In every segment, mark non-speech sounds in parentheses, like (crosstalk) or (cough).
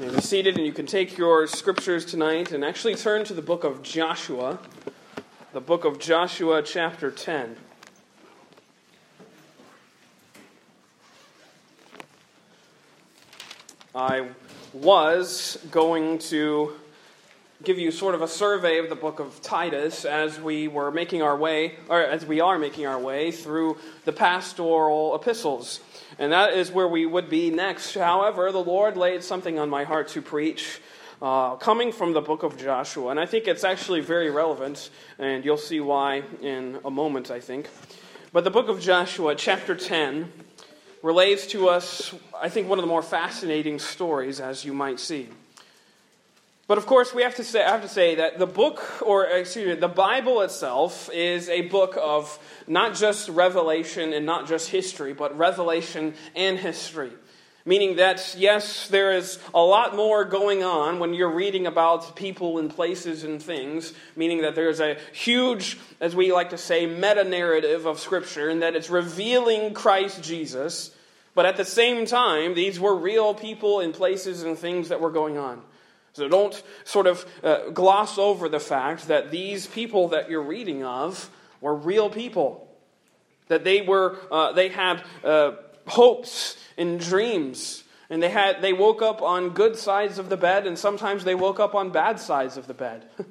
You may be seated, and you can take your scriptures tonight and actually turn to the book of Joshua, the book of Joshua, chapter 10. I was going to give you sort of a survey of the book of Titus as we were making our way, or as we are making our way through the pastoral epistles. And that is where we would be next. However, the Lord laid something on my heart to preach. Uh, coming from the book of Joshua. And I think it's actually very relevant, and you'll see why in a moment, I think. But the book of Joshua, chapter 10, relates to us, I think, one of the more fascinating stories, as you might see. But of course, we have to say, I have to say that the book, or uh, excuse me, the Bible itself is a book of not just revelation and not just history, but revelation and history. Meaning that, yes, there is a lot more going on when you're reading about people and places and things, meaning that there's a huge, as we like to say, meta narrative of Scripture, and that it's revealing Christ Jesus. But at the same time, these were real people and places and things that were going on. So don't sort of uh, gloss over the fact that these people that you're reading of were real people. That they were, uh, they had uh, hopes and dreams. And they, had, they woke up on good sides of the bed, and sometimes they woke up on bad sides of the bed. (laughs)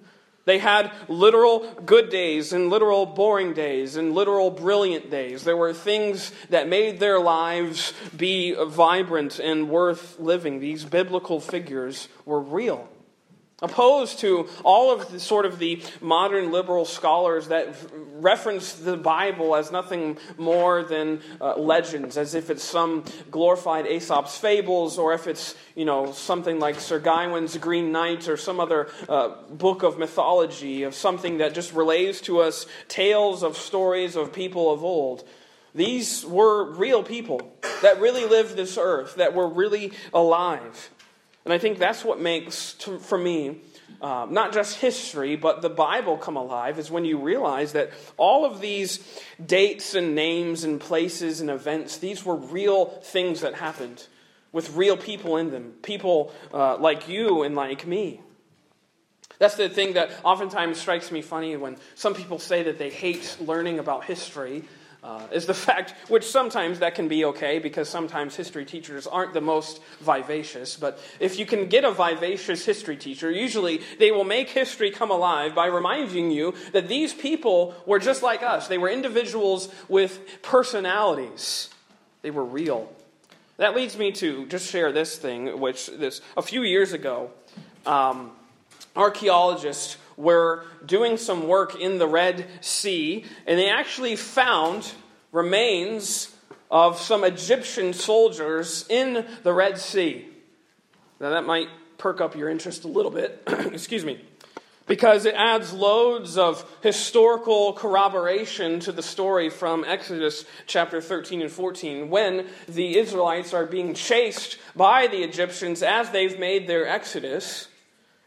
They had literal good days and literal boring days and literal brilliant days. There were things that made their lives be vibrant and worth living. These biblical figures were real. Opposed to all of the sort of the modern liberal scholars that reference the Bible as nothing more than uh, legends, as if it's some glorified Aesop's fables, or if it's you know something like Sir Gawain's Green Knight, or some other uh, book of mythology of something that just relays to us tales of stories of people of old. These were real people that really lived this earth, that were really alive. And I think that's what makes, to, for me, uh, not just history, but the Bible come alive, is when you realize that all of these dates and names and places and events, these were real things that happened with real people in them. People uh, like you and like me. That's the thing that oftentimes strikes me funny when some people say that they hate learning about history uh, is the fact, which sometimes that can be okay because sometimes history teachers aren't the most vivacious. But if you can get a vivacious history teacher, usually they will make history come alive by reminding you that these people were just like us. They were individuals with personalities, they were real. That leads me to just share this thing, which this a few years ago, um, archaeologists were doing some work in the Red Sea, and they actually found remains of some Egyptian soldiers in the Red Sea. Now, that might perk up your interest a little bit. (clears throat) Excuse me. Because it adds loads of historical corroboration to the story from Exodus chapter 13 and 14 when the Israelites are being chased by the Egyptians as they've made their exodus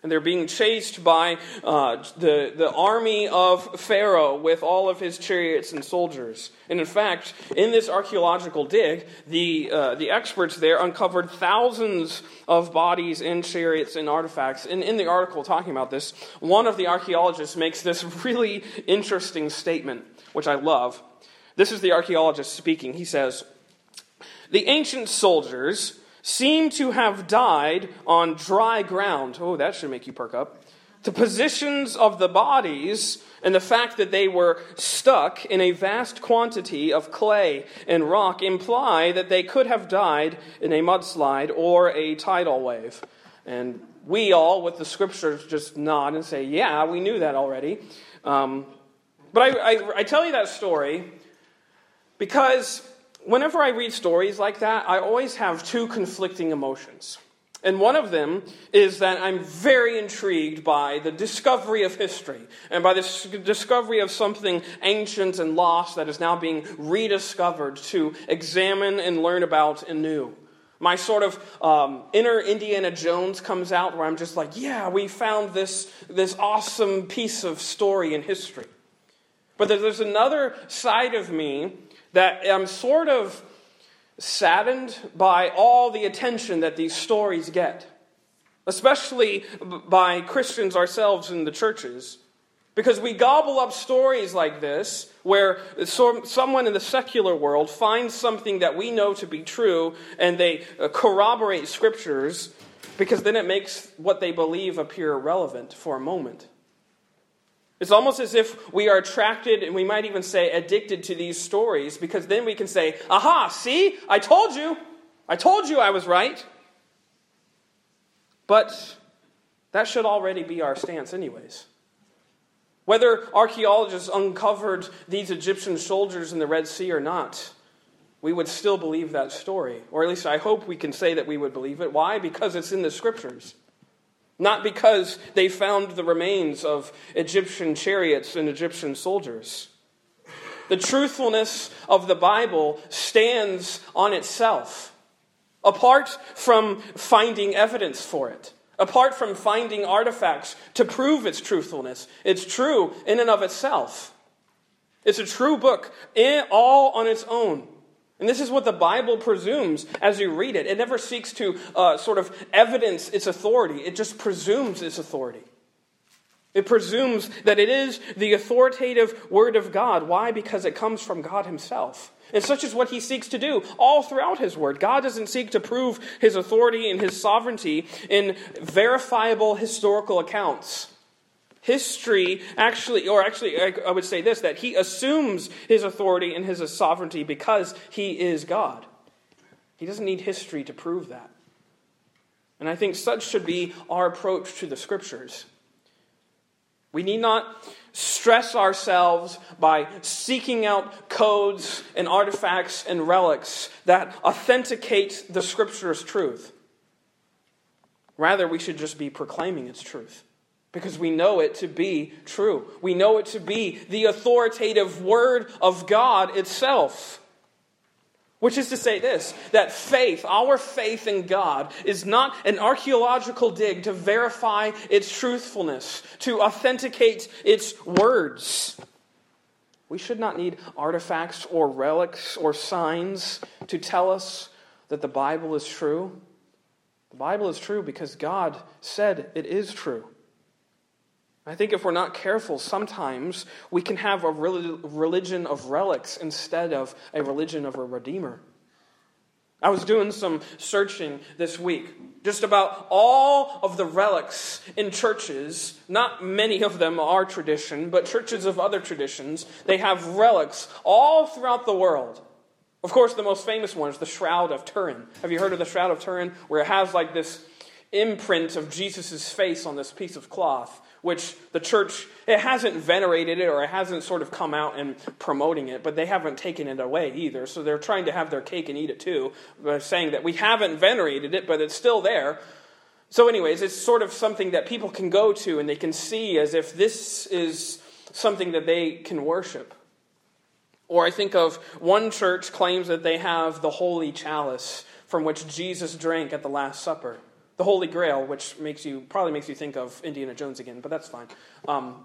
and they're being chased by uh, the, the army of Pharaoh with all of his chariots and soldiers. And in fact, in this archaeological dig, the, uh, the experts there uncovered thousands of bodies and chariots and artifacts. And in the article talking about this, one of the archaeologists makes this (laughs) really interesting statement, which I love. This is the archaeologist speaking. He says, The ancient soldiers seem to have died on dry ground. Oh, that should make you perk up. The positions of the bodies and the fact that they were stuck in a vast quantity of clay and rock imply that they could have died in a mudslide or a tidal wave. And we all, with the scriptures, just nod and say, Yeah, we knew that already. Um, but I, I, I tell you that story because whenever I read stories like that, I always have two conflicting emotions. And one of them is that I'm very intrigued by the discovery of history and by the discovery of something ancient and lost that is now being rediscovered to examine and learn about anew. My sort of um, inner Indiana Jones comes out where I'm just like, yeah, we found this, this awesome piece of story in history. But there's another side of me that I'm sort of saddened by all the attention that these stories get. especially by Christians ourselves in the churches. Because we gobble up stories like this, where someone in the secular world finds something that we know to be true and they uh, corroborate scriptures, because then it makes what they believe appear relevant for a moment. It's almost as if we are attracted, and we might even say addicted to these stories, because then we can say, Aha, see, I told you, I told you I was right. But that should already be our stance, anyways. Whether archaeologists uncovered these Egyptian soldiers in the Red Sea or not, we would still believe that story. Or at least I hope we can say that we would believe it. Why? Because it's in the scriptures. Not because they found the remains of Egyptian chariots and Egyptian soldiers. The truthfulness of the Bible stands on itself, apart from finding evidence for it apart from finding artifacts to prove its truthfulness. It's true in and of itself. It's a true book, eh, all on its own. And this is what the Bible presumes as you read it. It never seeks to uh, sort of evidence its authority, it just presumes its authority. It presumes that it is the authoritative Word of God. Why? Because it comes from God Himself. And such is what he seeks to do all throughout his word. God doesn't seek to prove his authority and his sovereignty in verifiable historical accounts. History actually, or actually, I would say this that he assumes his authority and his sovereignty because he is God. He doesn't need history to prove that. And I think such should be our approach to the scriptures. We need not stress ourselves by seeking out codes and artifacts and relics that authenticate the Scripture's truth. Rather, we should just be proclaiming its truth because we know it to be true. We know it to be the authoritative Word of God itself. Which is to say this that faith, our faith in God, is not an archaeological dig to verify its truthfulness, to authenticate its words. We should not need artifacts or relics or signs to tell us that the Bible is true. The Bible is true because God said it is true. I think if we're not careful, sometimes we can have a religion of relics instead of a religion of a redeemer. I was doing some searching this week just about all of the relics in churches. Not many of them are tradition, but churches of other traditions, they have relics all throughout the world. Of course, the most famous one is the Shroud of Turin. Have you heard of the Shroud of Turin? Where it has like this imprint of Jesus' face on this piece of cloth which the church it hasn't venerated it or it hasn't sort of come out and promoting it but they haven't taken it away either. So they're trying to have their cake and eat it too by saying that we haven't venerated it but it's still there. So anyways it's sort of something that people can go to and they can see as if this is something that they can worship. Or i think of one church claims that they have the holy chalice from which jesus drank at the last supper the Holy Grail, which makes you probably makes you think of Indiana Jones again, but that's fine. Um,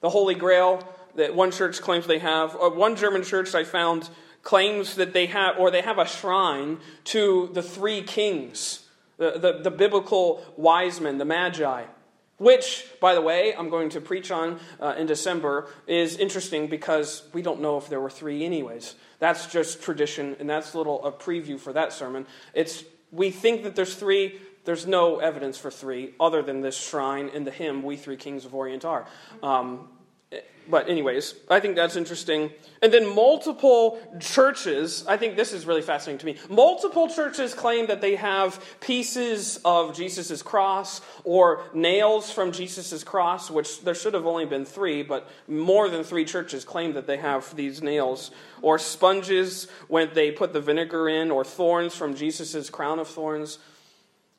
the Holy Grail that one church claims they have, or one German church I found claims that they have, or they have a shrine to the three kings, the, the, the biblical wise men, the Magi. Which, by the way, I'm going to preach on uh, in December, is interesting because we don't know if there were three, anyways. That's just tradition, and that's a little a preview for that sermon. It's we think that there's three there's no evidence for three other than this shrine in the hymn, We Three Kings of Orient Are. Um, but, anyways, I think that's interesting. And then multiple churches, I think this is really fascinating to me. Multiple churches claim that they have pieces of Jesus' cross or nails from Jesus' cross, which there should have only been three, but more than three churches claim that they have these nails. Or sponges when they put the vinegar in, or thorns from Jesus' crown of thorns.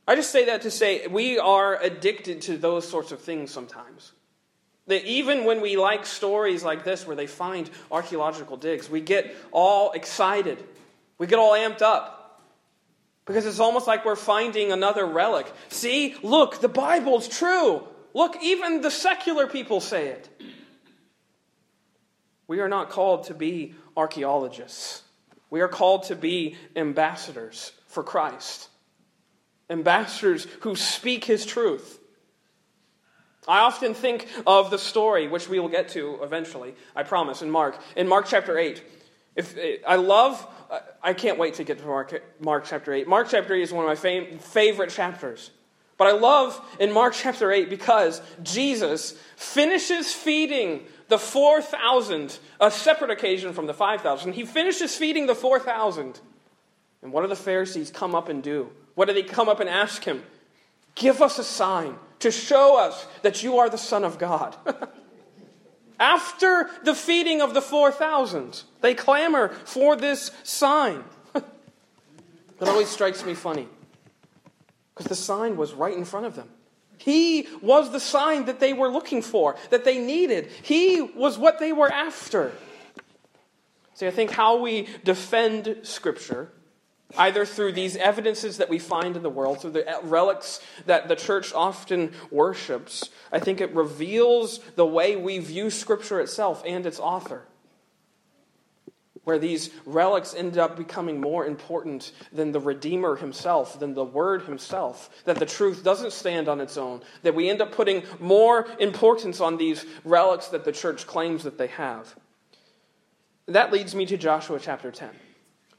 I just say that to say we are addicted to those sorts of things sometimes. That even when we like stories like this where they find archaeological digs, we get all excited. We get all amped up. Because it's almost like we're finding another relic. See, look, the Bible's true. Look, even the secular people say it. We are not called to be archaeologists. We are called to be ambassadors for Christ. Ambassadors who speak his truth. I often think of the story, which we will get to eventually, I promise, in Mark. In Mark chapter 8. If, eh, I love, I can't wait to get to Mark, Mark chapter 8. Mark chapter 8 is one of my fam- favorite chapters. But I love in Mark chapter 8 because Jesus finishes feeding the 4,000, a separate occasion from the 5,000. He finishes feeding the 4,000. And what do the Pharisees come up and do? What do they come up and ask him? Give us a sign to show us that you are the Son of God. (laughs) After the feeding of the 4,000, they clamor for this sign. (laughs) that always strikes me funny because the sign was right in front of them. He was the sign that they were looking for, that they needed. He was what they were after. See, I think how we defend Scripture either through these evidences that we find in the world, through the relics that the church often worships, I think it reveals the way we view Scripture itself and its author. Where these relics end up becoming more important than the Redeemer himself, than the Word himself. That the truth doesn't stand on its own. That we end up putting more importance on these relics that the church claims that they have. That leads me to Joshua chapter 10.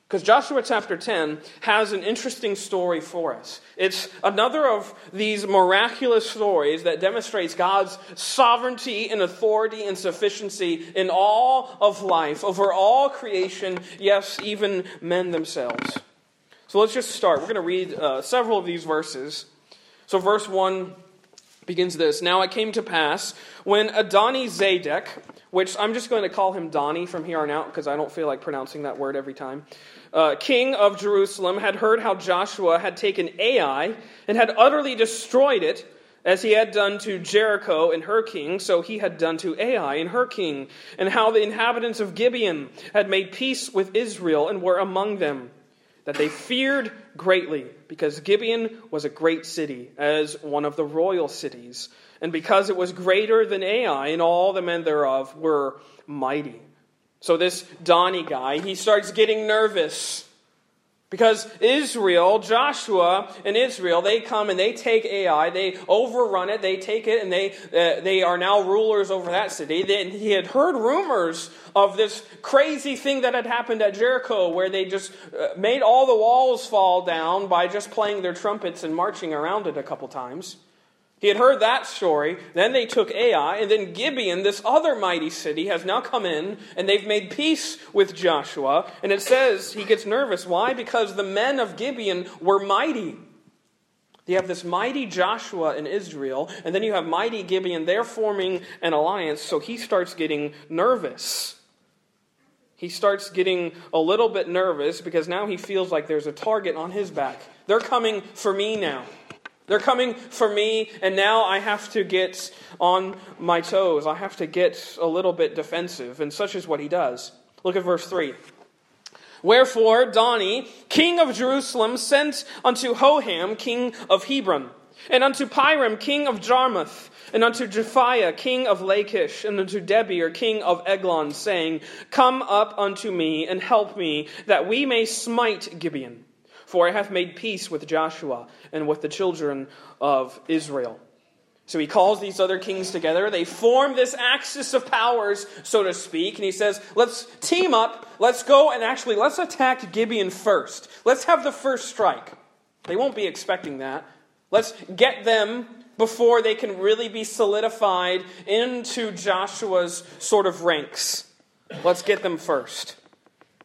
Because Joshua chapter 10 has an interesting story for us. It's another of these miraculous stories that demonstrates God's sovereignty and authority and sufficiency in all of life, over all creation, yes, even men themselves. So let's just start. We're going to read uh, several of these verses. So, verse 1 begins this Now it came to pass when Adoni Zedek, which I'm just going to call him Donnie from here on out because I don't feel like pronouncing that word every time. Uh, king of Jerusalem, had heard how Joshua had taken Ai and had utterly destroyed it, as he had done to Jericho and her king, so he had done to Ai and her king, and how the inhabitants of Gibeon had made peace with Israel and were among them, that they feared greatly, because Gibeon was a great city, as one of the royal cities, and because it was greater than Ai, and all the men thereof were mighty. So this Donnie guy, he starts getting nervous. Because Israel, Joshua and Israel, they come and they take Ai, they overrun it, they take it, and they, uh, they are now rulers over that city. Then he had heard rumors of this crazy thing that had happened at Jericho, where they just uh, made all the walls fall down by just playing their trumpets and marching around it a couple times. He had heard that story. Then they took Ai, and then Gibeon, this other mighty city, has now come in, and they've made peace with Joshua. And it says he gets nervous. Why? Because the men of Gibeon were mighty. You have this mighty Joshua in Israel, and then you have mighty Gibeon. They're forming an alliance, so he starts getting nervous. He starts getting a little bit nervous because now he feels like there's a target on his back. They're coming for me now. They're coming for me, and now I have to get on my toes. I have to get a little bit defensive, and such is what he does. Look at verse 3. Wherefore Donnie, king of Jerusalem, sent unto Hoham, king of Hebron, and unto Piram, king of Jarmuth, and unto Japhia, king of Lachish, and unto Debir, king of Eglon, saying, Come up unto me, and help me, that we may smite Gibeon. For I have made peace with Joshua and with the children of Israel. So he calls these other kings together. They form this axis of powers, so to speak. And he says, let's team up. Let's go and actually, let's attack Gibeon first. Let's have the first strike. They won't be expecting that. Let's get them before they can really be solidified into Joshua's sort of ranks. Let's get them first.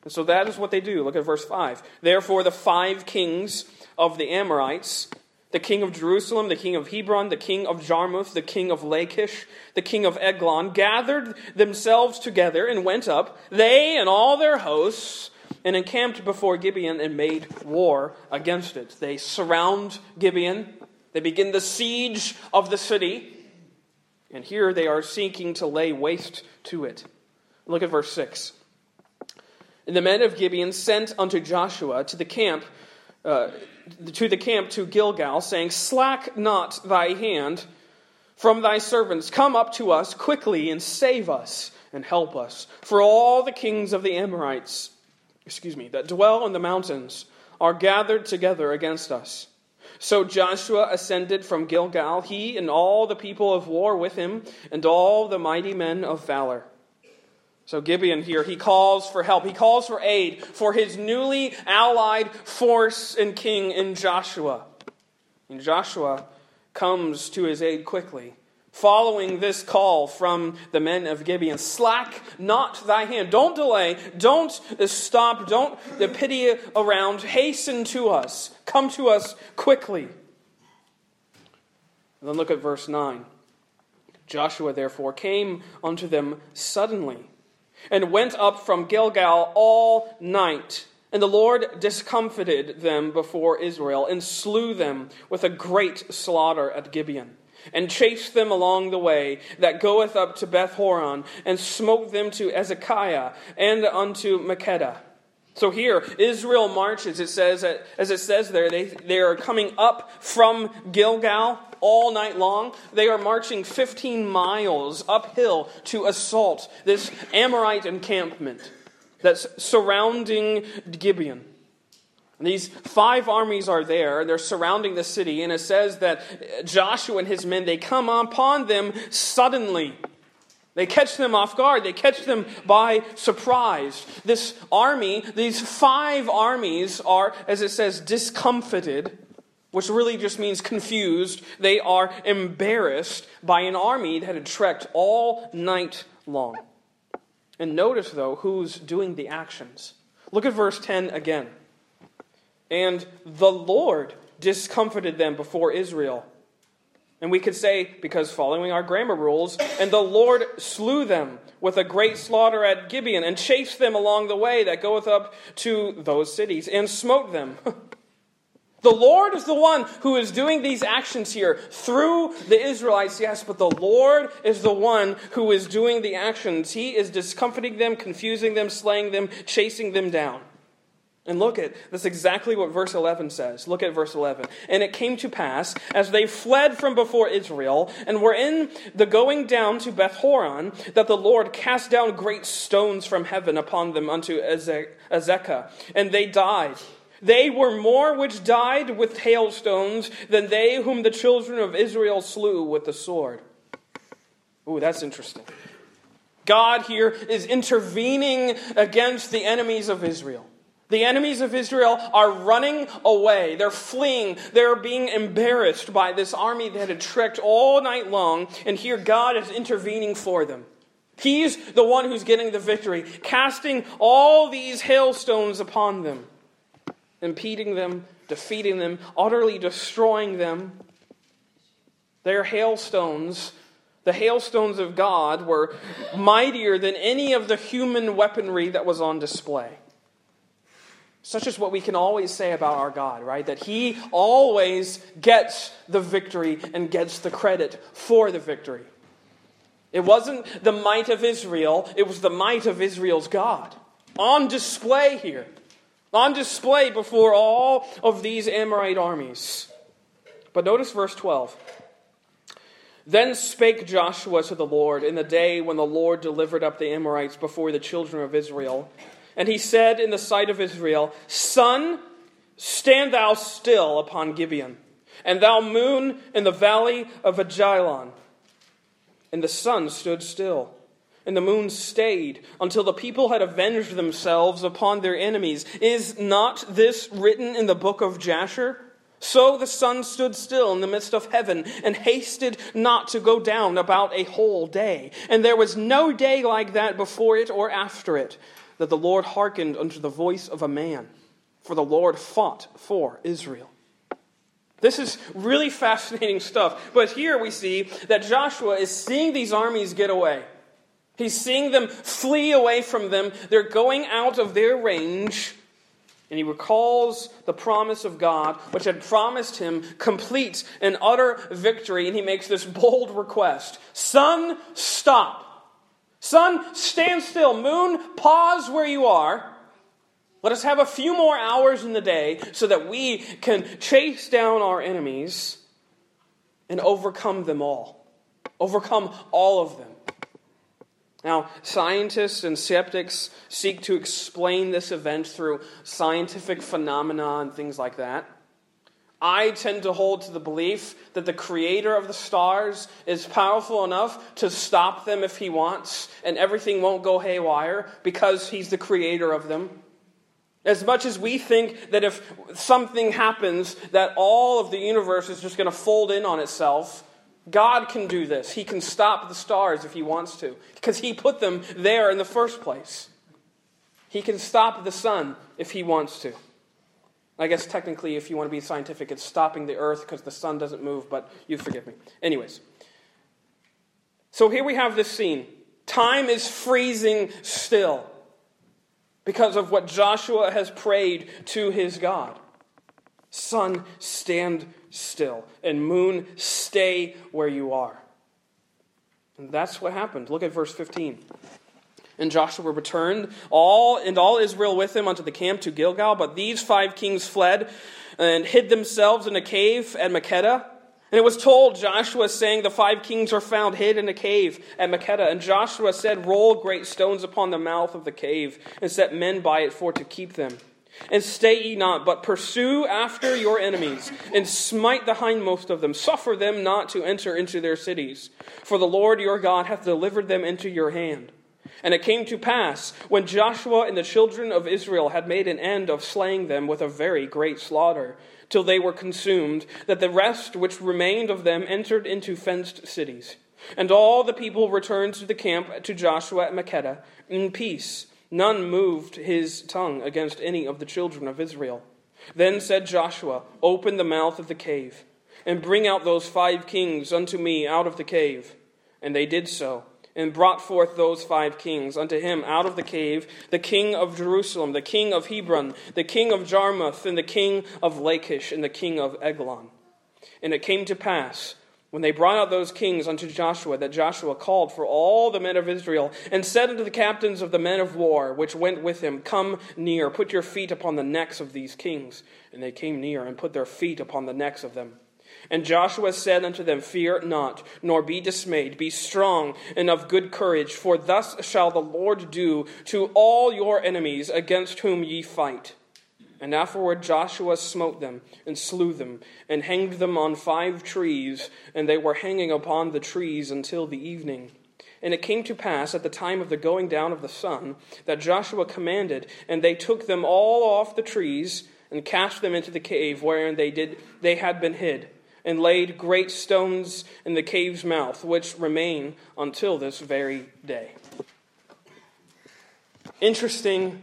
And so that is what they do. Look at verse 5. Therefore, the five kings of the Amorites, the king of Jerusalem, the king of Hebron, the king of Jarmuth, the king of Lachish, the king of Eglon, gathered themselves together and went up, they and all their hosts, and encamped before Gibeon and made war against it. They surround Gibeon, they begin the siege of the city, and here they are seeking to lay waste to it. Look at verse 6. And the men of Gibeon sent unto Joshua to the camp, uh, to the camp to Gilgal, saying, Slack not thy hand from thy servants. Come up to us quickly and save us and help us. For all the kings of the Amorites, excuse me, that dwell in the mountains are gathered together against us. So Joshua ascended from Gilgal, he and all the people of war with him, and all the mighty men of valor. So Gibeon here, he calls for help. He calls for aid for his newly allied force and king in Joshua. And Joshua comes to his aid quickly. Following this call from the men of Gibeon, slack not thy hand. Don't delay. Don't stop. Don't pity around. Hasten to us. Come to us quickly. And then look at verse 9. Joshua therefore came unto them suddenly and went up from Gilgal all night. And the Lord discomfited them before Israel and slew them with a great slaughter at Gibeon and chased them along the way that goeth up to Beth Horon, and smote them to Azekah and unto Makkedah. So here, Israel marches, it says, as it says there, they, they are coming up from Gilgal all night long. They are marching 15 miles uphill to assault this Amorite encampment that's surrounding Gibeon. These five armies are there, they're surrounding the city, and it says that Joshua and his men, they come upon them suddenly. They catch them off guard. They catch them by surprise. This army, these five armies are, as it says, discomfited, which really just means confused. They are embarrassed by an army that had trekked all night long. And notice, though, who's doing the actions. Look at verse 10 again. And the Lord discomfited them before Israel. And we could say, because following our grammar rules, and the Lord slew them with a great slaughter at Gibeon, and chased them along the way that goeth up to those cities, and smote them. (laughs) the Lord is the one who is doing these actions here through the Israelites, yes, but the Lord is the one who is doing the actions. He is discomfiting them, confusing them, slaying them, chasing them down. And look at that's exactly what verse 11 says. Look at verse 11. And it came to pass, as they fled from before Israel, and were in the going down to Beth Horon, that the Lord cast down great stones from heaven upon them unto Azekah, and they died. They were more which died with hailstones than they whom the children of Israel slew with the sword. Ooh, that's interesting. God here is intervening against the enemies of Israel. The enemies of Israel are running away. They're fleeing. They're being embarrassed by this army that had trekked all night long, and here God is intervening for them. He's the one who's getting the victory, casting all these hailstones upon them, impeding them, defeating them, utterly destroying them. Their hailstones, the hailstones of God, were mightier than any of the human weaponry that was on display. Such is what we can always say about our God, right? That He always gets the victory and gets the credit for the victory. It wasn't the might of Israel, it was the might of Israel's God. On display here. On display before all of these Amorite armies. But notice verse 12. Then spake Joshua to the Lord in the day when the Lord delivered up the Amorites before the children of Israel and he said in the sight of Israel, Sun, stand thou still upon Gibeon, and thou moon in the valley of Ajalon. And the sun stood still, and the moon stayed until the people had avenged themselves upon their enemies. Is not this written in the book of Jasher? So the sun stood still in the midst of heaven and hasted not to go down about a whole day. And there was no day like that before it or after it that the Lord hearkened unto the voice of a man, for the Lord fought for Israel. This is really fascinating stuff. But here we see that Joshua is seeing these armies get away. He's seeing them flee away from them. They're going out of their range. And he recalls the promise of God, which had promised him complete and utter victory. And he makes this bold request Sun, stop. Sun, stand still. Moon, pause where you are. Let us have a few more hours in the day so that we can chase down our enemies and overcome them all. Overcome all of them. Now, scientists and skeptics seek to explain this event through scientific phenomena and things like that. I tend to hold to the belief that the creator of the stars is powerful enough to stop them if he wants, and everything won't go haywire because he's the creator of them. As much as we think that if something happens, that all of the universe is just going to fold in on itself, God can do this. He can stop the stars if he wants to, because he put them there in the first place. He can stop the sun if he wants to. I guess technically, if you want to be scientific, it's stopping the earth because the sun doesn't move, but you forgive me. Anyways. So here we have this scene. Time is freezing still because of what Joshua has prayed to his God. Sun, stand still, and moon, stay where you are. And that's what happened. Look at verse 15. And Joshua returned, all and all Israel with him unto the camp to Gilgal. But these five kings fled and hid themselves in a cave at Makkedah. And it was told Joshua, saying, The five kings are found hid in a cave at Makkedah. And Joshua said, Roll great stones upon the mouth of the cave, and set men by it for to keep them. And stay ye not, but pursue after your enemies, and smite the hindmost of them. Suffer them not to enter into their cities. For the Lord your God hath delivered them into your hand. And it came to pass, when Joshua and the children of Israel had made an end of slaying them with a very great slaughter, till they were consumed, that the rest which remained of them entered into fenced cities. And all the people returned to the camp to Joshua at Makkedah in peace. None moved his tongue against any of the children of Israel. Then said Joshua, Open the mouth of the cave, and bring out those five kings unto me out of the cave. And they did so and brought forth those five kings unto him out of the cave the king of Jerusalem, the king of Hebron, the king of Jarmuth, and the king of Lachish, and the king of Eglon. And it came to pass, when they brought out those kings unto Joshua, that Joshua called for all the men of Israel, and said unto the captains of the men of war which went with him, Come near, put your feet upon the necks of these kings. And they came near, and put their feet upon the necks of them. And Joshua said unto them, Fear not, nor be dismayed. Be strong and of good courage, for thus shall the Lord do to all your enemies against whom ye fight. And afterward Joshua smote them, and slew them, and hanged them on five trees, and they were hanging upon the trees until the evening. And it came to pass at the time of the going down of the sun that Joshua commanded, and they took them all off the trees, and cast them into the cave wherein they, did, they had been hid and laid great stones in the cave's mouth, which remain until this very day. Interesting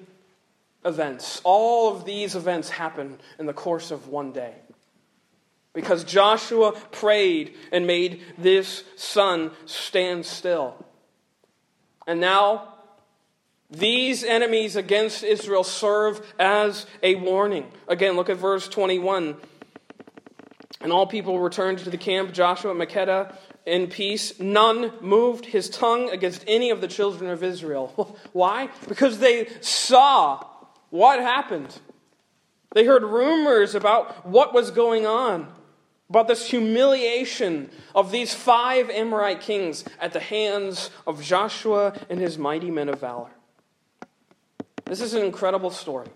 events. All of these events happen in the course of one day. Because Joshua prayed and made this sun stand still. And now, these enemies against Israel serve as a warning. Again, look at verse 21. And all people returned to the camp, Joshua and Makkedah, in peace. None moved his tongue against any of the children of Israel. (laughs) Why? Because they saw what happened. They heard rumors about what was going on, about this humiliation of these five Amorite kings at the hands of Joshua and his mighty men of valor. This is an incredible story.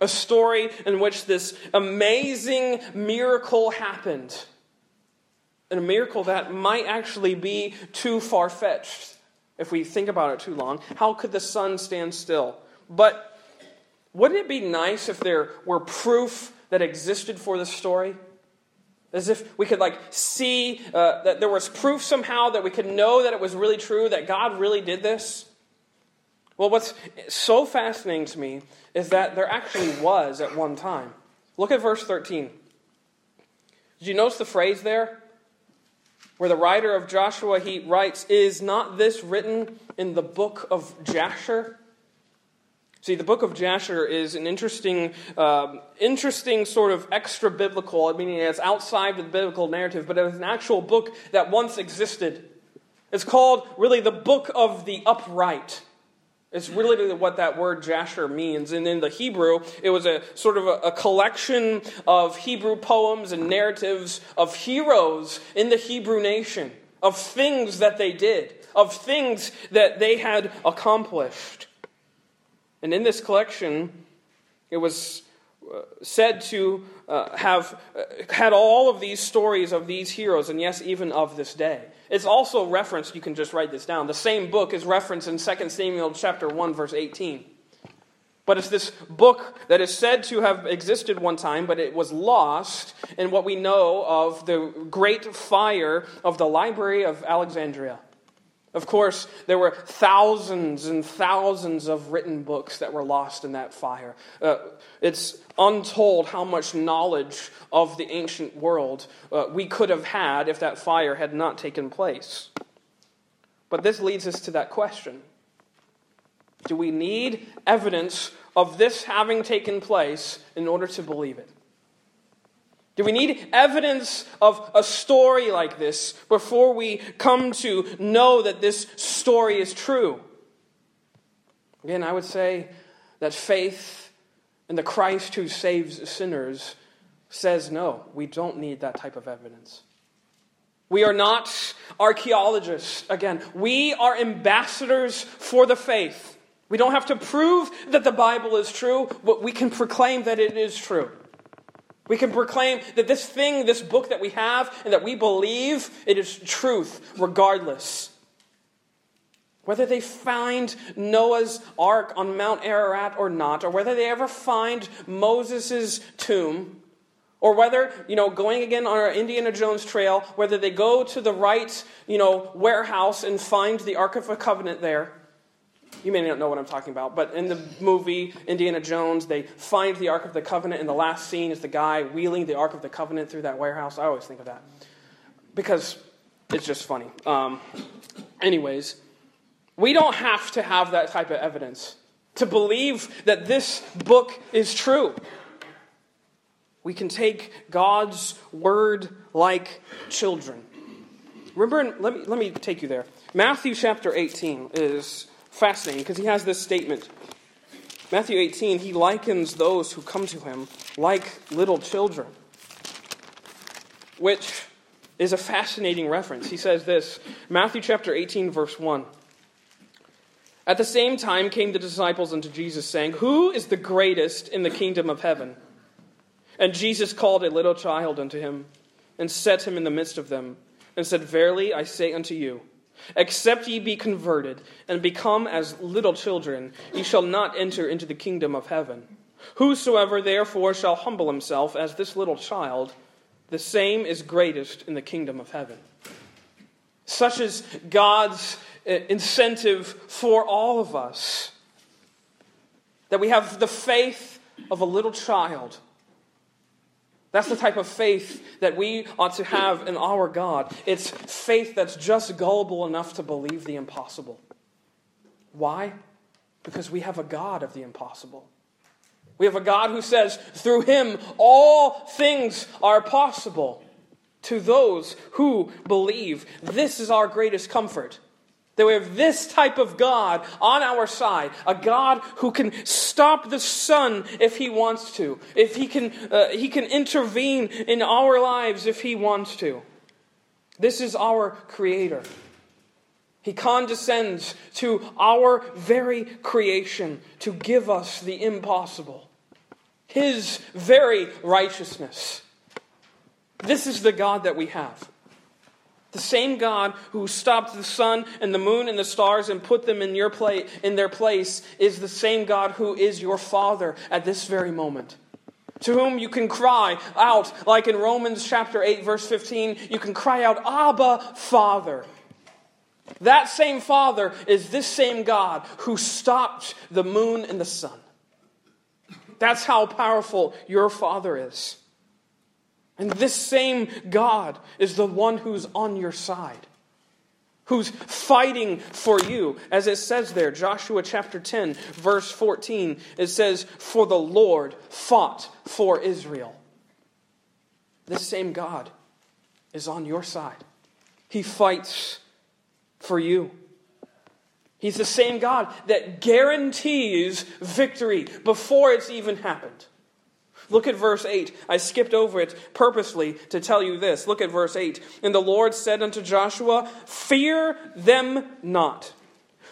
A story in which this amazing miracle happened. And a miracle that might actually be too far fetched if we think about it too long. How could the sun stand still? But wouldn't it be nice if there were proof that existed for this story? As if we could like see uh, that there was proof somehow that we could know that it was really true, that God really did this. Well, what's so fascinating to me is that there actually was at one time. Look at verse 13. Did you notice the phrase there? Where the writer of Joshua he writes, Is not this written in the book of Jasher? See, the book of Jasher is an interesting, uh, interesting sort of extra biblical, meaning it's outside the biblical narrative, but it was an actual book that once existed. It's called really the book of the upright. It's really what that word Jasher means. And in the Hebrew, it was a sort of a, a, collection of Hebrew poems and narratives of heroes in the Hebrew nation, of things that they did, of things that they had accomplished. And in this collection, it was said to uh, have uh, had all of these stories of these heroes, and yes, even of this day. It's also referenced, you can just write this down. The same book is referenced in 2 Samuel chapter 1, verse 18. But it's this book that is said to have existed one time, but it was lost in what we know of the great fire of the Library of Alexandria. Of course, there were thousands and thousands of written books that were lost in that fire. Uh, it's untold how much knowledge of the ancient world uh, we could have had if that fire had not taken place. But this leads us to that question Do we need evidence of this having taken place in order to believe it? Do we need evidence of a story like this before we come to know that this story is true? Again, I would say that faith in the Christ who saves sinners says no, we don't need that type of evidence. We are not archaeologists. Again, we are ambassadors for the faith. We don't have to prove that the Bible is true, but we can proclaim that it is true. We can proclaim that this thing, this book that we have and that we believe, it is truth regardless. Whether they find Noah's ark on Mount Ararat or not, or whether they ever find Moses' tomb, or whether, you know, going again on our Indiana Jones trail, whether they go to the right, you know, warehouse and find the Ark of the Covenant there, you may not know what I'm talking about, but in the movie Indiana Jones, they find the Ark of the Covenant, and the last scene is the guy wheeling the Ark of the Covenant through that warehouse. I always think of that because it's just funny. Um, anyways, we don't have to have that type of evidence to believe that this book is true. We can take God's word like children. Remember, let me, let me take you there. Matthew chapter 18 is fascinating because he has this statement. Matthew 18, he likens those who come to him like little children, which is a fascinating reference. He says this Matthew chapter 18, verse 1. At the same time came the disciples unto Jesus, saying, Who is the greatest in the kingdom of heaven? And Jesus called a little child unto him, and set him in the midst of them, and said, Verily I say unto you, Except ye be converted and become as little children, ye shall not enter into the kingdom of heaven. Whosoever therefore shall humble himself as this little child, the same is greatest in the kingdom of heaven. Such is God's uh, incentive for all of us that we have the faith of a little child that's the type of faith that we ought to have in our God. It's faith that's just gullible enough to believe the impossible. Why? Because we have a God of the impossible. We have a God who says, through him, all things are possible to those who believe. This is our greatest comfort. That we have this type of God on our side, a God who can stop the sun if he wants to, if he can, uh, he can intervene in our lives if he wants to. This is our Creator. He condescends to our very creation to give us the impossible, His very righteousness. This is the God that we have. The same God who stopped the sun and the moon and the stars and put them in, your place, in their place is the same God who is your Father at this very moment. To whom you can cry out, like in Romans chapter 8, verse 15, you can cry out, Abba, Father. That same Father is this same God who stopped the moon and the sun. That's how powerful your Father is. And this same God is the one who's on your side, who's fighting for you. As it says there, Joshua chapter 10, verse 14, it says, For the Lord fought for Israel. This same God is on your side. He fights for you. He's the same God that guarantees victory before it's even happened. Look at verse 8. I skipped over it purposely to tell you this. Look at verse 8. And the Lord said unto Joshua, Fear them not.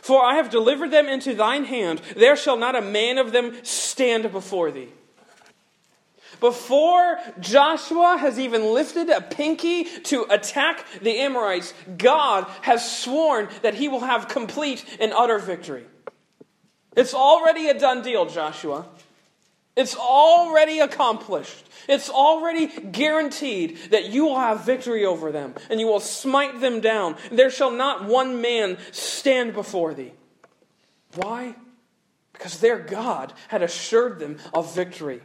For I have delivered them into thine hand. There shall not a man of them stand before thee. Before Joshua has even lifted a pinky to attack the Amorites, God has sworn that he will have complete and utter victory. It's already a done deal, Joshua. It's already accomplished. It's already guaranteed that you will have victory over them and you will smite them down. There shall not one man stand before thee. Why? Because their God had assured them of victory.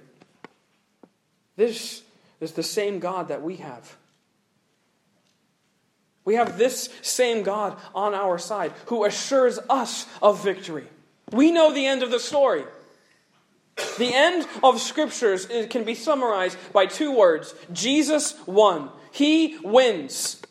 This is the same God that we have. We have this same God on our side who assures us of victory. We know the end of the story. The end of scriptures can be summarized by two words Jesus won. He wins.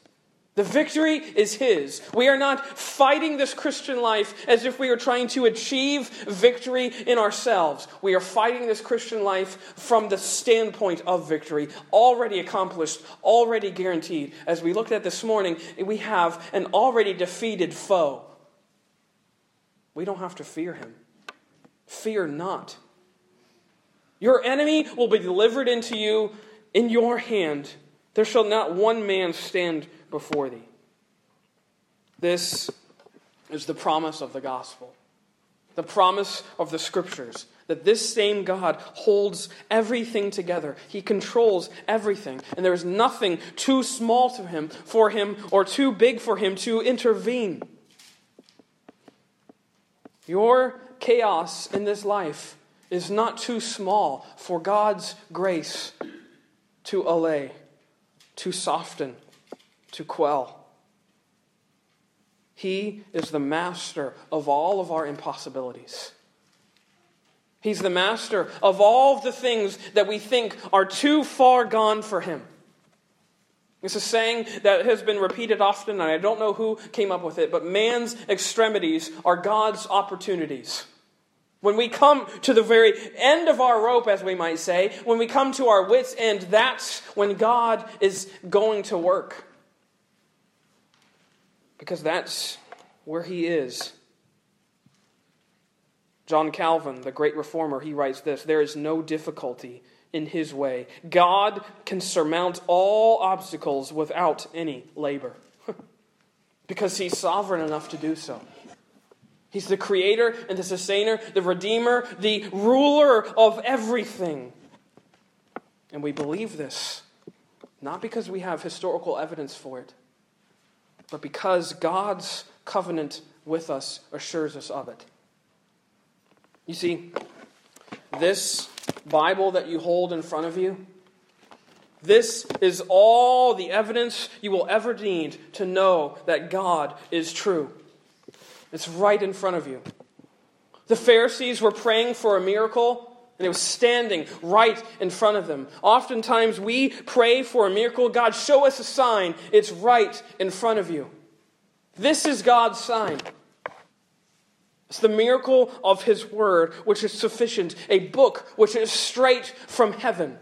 The victory is His. We are not fighting this Christian life as if we are trying to achieve victory in ourselves. We are fighting this Christian life from the standpoint of victory, already accomplished, already guaranteed. As we looked at this morning, we have an already defeated foe. We don't have to fear him. Fear not. Your enemy will be delivered into you in your hand. There shall not one man stand before thee. This is the promise of the gospel, the promise of the scriptures that this same God holds everything together. He controls everything, and there is nothing too small to him for him or too big for him to intervene. Your chaos in this life is not too small for God's grace to allay, to soften, to quell. He is the master of all of our impossibilities. He's the master of all the things that we think are too far gone for him. It's a saying that has been repeated often, and I don't know who came up with it, but man's extremities are God's opportunities. When we come to the very end of our rope, as we might say, when we come to our wits' end, that's when God is going to work. Because that's where He is. John Calvin, the great reformer, he writes this There is no difficulty in His way. God can surmount all obstacles without any labor, (laughs) because He's sovereign enough to do so. He's the creator and the sustainer, the redeemer, the ruler of everything. And we believe this not because we have historical evidence for it, but because God's covenant with us assures us of it. You see, this Bible that you hold in front of you, this is all the evidence you will ever need to know that God is true. It's right in front of you. The Pharisees were praying for a miracle, and it was standing right in front of them. Oftentimes, we pray for a miracle. God, show us a sign. It's right in front of you. This is God's sign. It's the miracle of His Word, which is sufficient, a book which is straight from heaven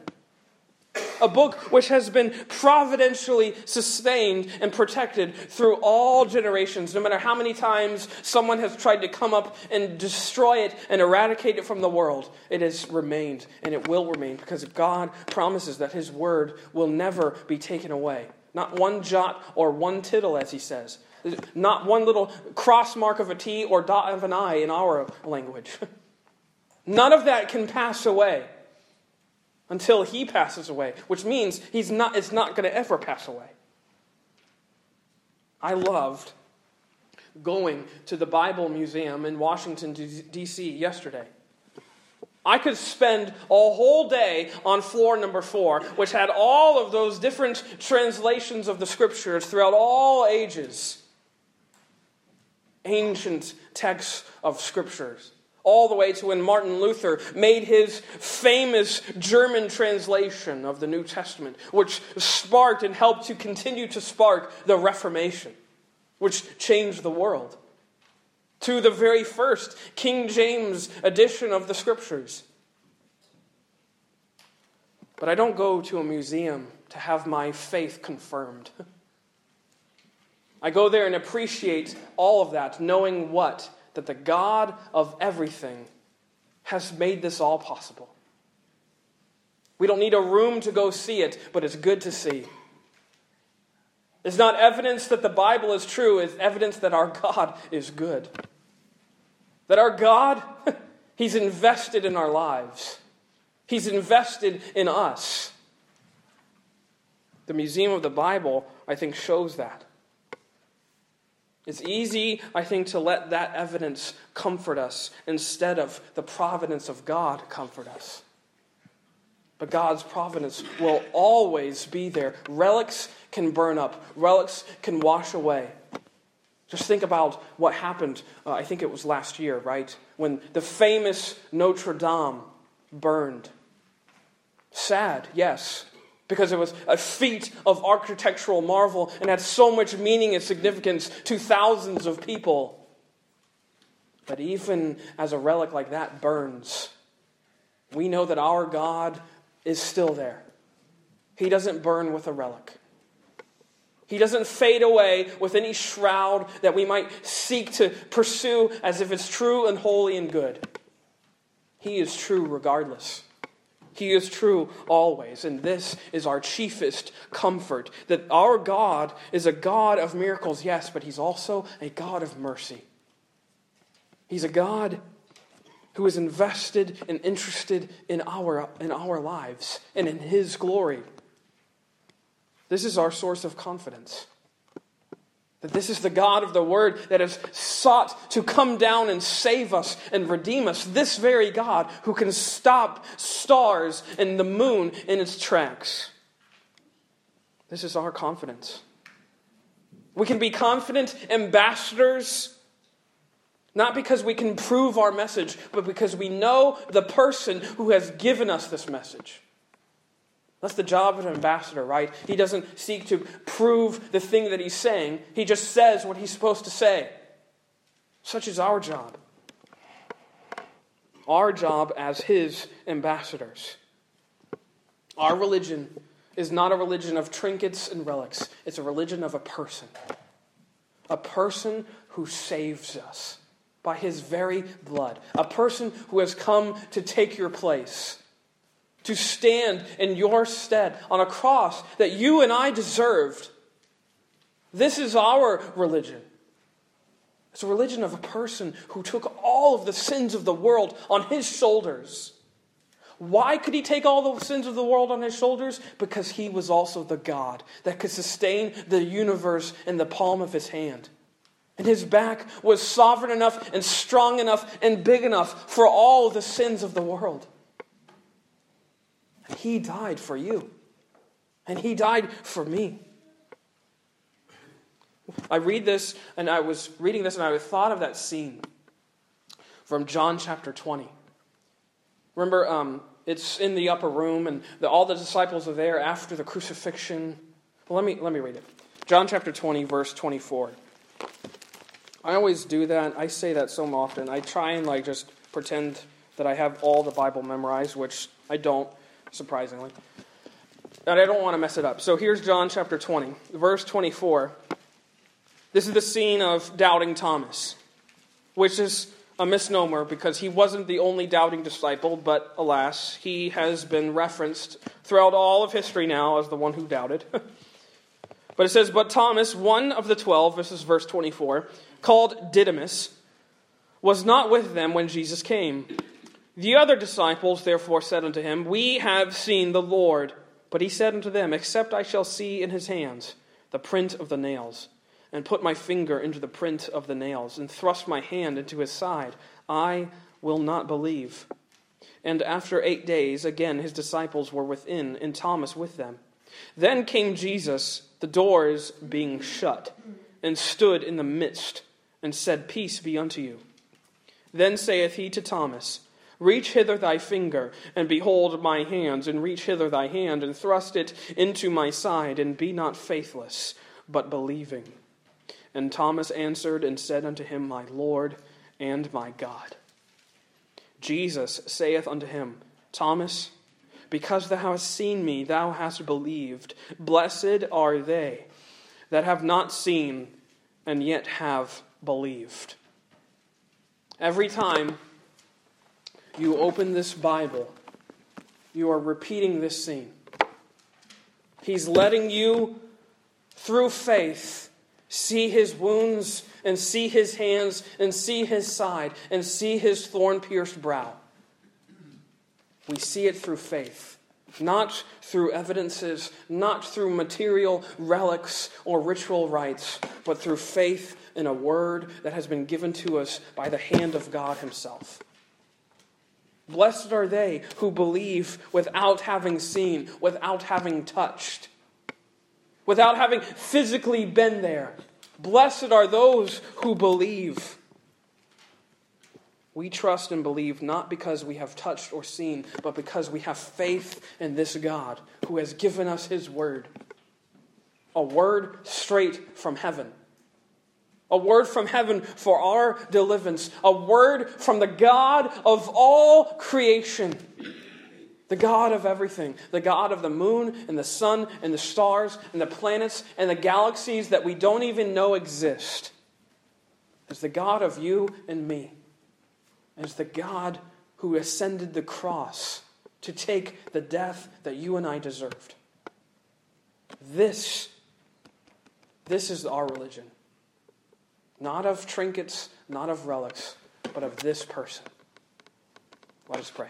a book which has been providentially sustained and protected through all generations. No matter how many times someone has tried to come up and destroy it and eradicate it from the world, it has remained and it will remain because God promises that His word will never be taken away. Not one jot or one tittle, as He says. Not one little cross mark of a T or dot of an I in our language. (laughs) None of that can pass away until he passes away, which means he's not, it's not going to ever pass away. I loved going to the Bible Museum in Washington, D.C. yesterday. I could spend a whole day on floor number four, which had all of those different translations of the scriptures throughout all ages. Ancient texts of scriptures all the way to when Martin Luther made his famous German translation of the New Testament, which sparked and helped to continue to spark the Reformation, which changed the world, to the very first King James edition of the Scriptures. But I don't go to a museum to have my faith confirmed. (laughs) I go there and appreciate all of that, knowing what? That the God of everything has made this all possible. We don't need a room to go see it, but it's good to see. It's not evidence that the Bible is true, it's evidence that our God is good. That our God, (laughs) He's invested in our lives, He's invested in us. The Museum of the Bible, I think, shows that. It's easy, I think, to let that evidence comfort us instead of the providence of God comfort us. But God's providence will always be there. Relics can burn up, relics can wash away. Just think about what happened, uh, I think it was last year, right? When the famous Notre Dame burned. Sad, yes, because it was a feat of architectural marvel and had so much meaning and significance to thousands of people. But even as a relic like that burns, we know that our God is still there. He doesn't burn with a relic. He doesn't fade away with any shroud that we might seek to pursue as if it's true and holy and good. He is true regardless. He is true always. And this is our chiefest comfort that our God is a God of miracles, yes, but He's also a God of mercy. He's a God who is invested and interested in our, in our lives and in His glory. This is our source of confidence. That this is the God of the Word that has sought to come down and save us and redeem us. This very God who can stop stars and the moon in its tracks. This is our confidence. We can be confident ambassadors not because we can prove our message, but because we know the person who has given us this message. That's the job of an ambassador, right? He doesn't seek to prove the thing that he's saying, he just says what he's supposed to say. Such is our job. Our job as his ambassadors. Our religion is not a religion of trinkets and relics, it's a religion of a person. A person who saves us by his very blood. A person who has come to take your place, to stand in your stead on a cross that you and I deserved. This is our religion. It's a religion of a person who took all of the sins of the world on his shoulders. Why could he take all the sins of the world on his shoulders? Because he was also the God that could sustain the universe in the palm of his hand. And his back was sovereign enough and strong enough and big enough for all the sins of the world. He died for you. And he died for me. I read this, and I was reading this, and I thought of that scene from John chapter 20. Remember, um, it's in the upper room, and the, all the disciples are there after the crucifixion. Well, let me, let me read it. John chapter 20, verse 24. I always do that. I say that so often. I try and like just pretend that I have all the Bible memorized, which I don't, surprisingly. And I don't want to mess it up. So here's John chapter 20, verse 24. This is the scene of doubting Thomas, which is a misnomer because he wasn't the only doubting disciple, but alas, he has been referenced throughout all of history now as the one who doubted. (laughs) but it says, But Thomas, one of the twelve, this is verse 24, called Didymus, was not with them when Jesus came. The other disciples therefore said unto him, We have seen the Lord. But he said unto them, Except I shall see in his hands the print of the nails, and put my finger into the print of the nails, and thrust my hand into his side, I will not believe. And after eight days, again his disciples were within, and Thomas with them. Then came Jesus, the doors being shut, and stood in the midst and said, Peace be unto you. Then saith he to Thomas, Reach hither thy finger, and behold my hands, and reach hither thy hand, and thrust it into my side, and be not faithless, but believing. And Thomas answered and said unto him, My Lord and my God. Jesus saith unto him, Thomas, because thou hast seen me, thou hast believed. Blessed are they that have not seen and yet have believed. Every time you open this Bible, you are repeating this scene. He's letting you, through faith, see his wounds and see his hands and see his side and see his thorn pierced brow. We see it through faith, not through evidences, not through material relics or ritual rites, but through faith in a word that has been given to us by the hand of God Himself. Blessed are they who believe without having seen, without having touched, without having physically been there. Blessed are those who believe. We trust and believe not because we have touched or seen, but because we have faith in this God who has given us His word. A word straight from heaven. A word from heaven for our deliverance. A word from the God of all creation. The God of everything. The God of the moon and the sun and the stars and the planets and the galaxies that we don't even know exist. Is the God of you and me is the God who ascended the cross to take the death that you and I deserved. This, this is our religion. Not of trinkets, not of relics, but of this person. Let us pray.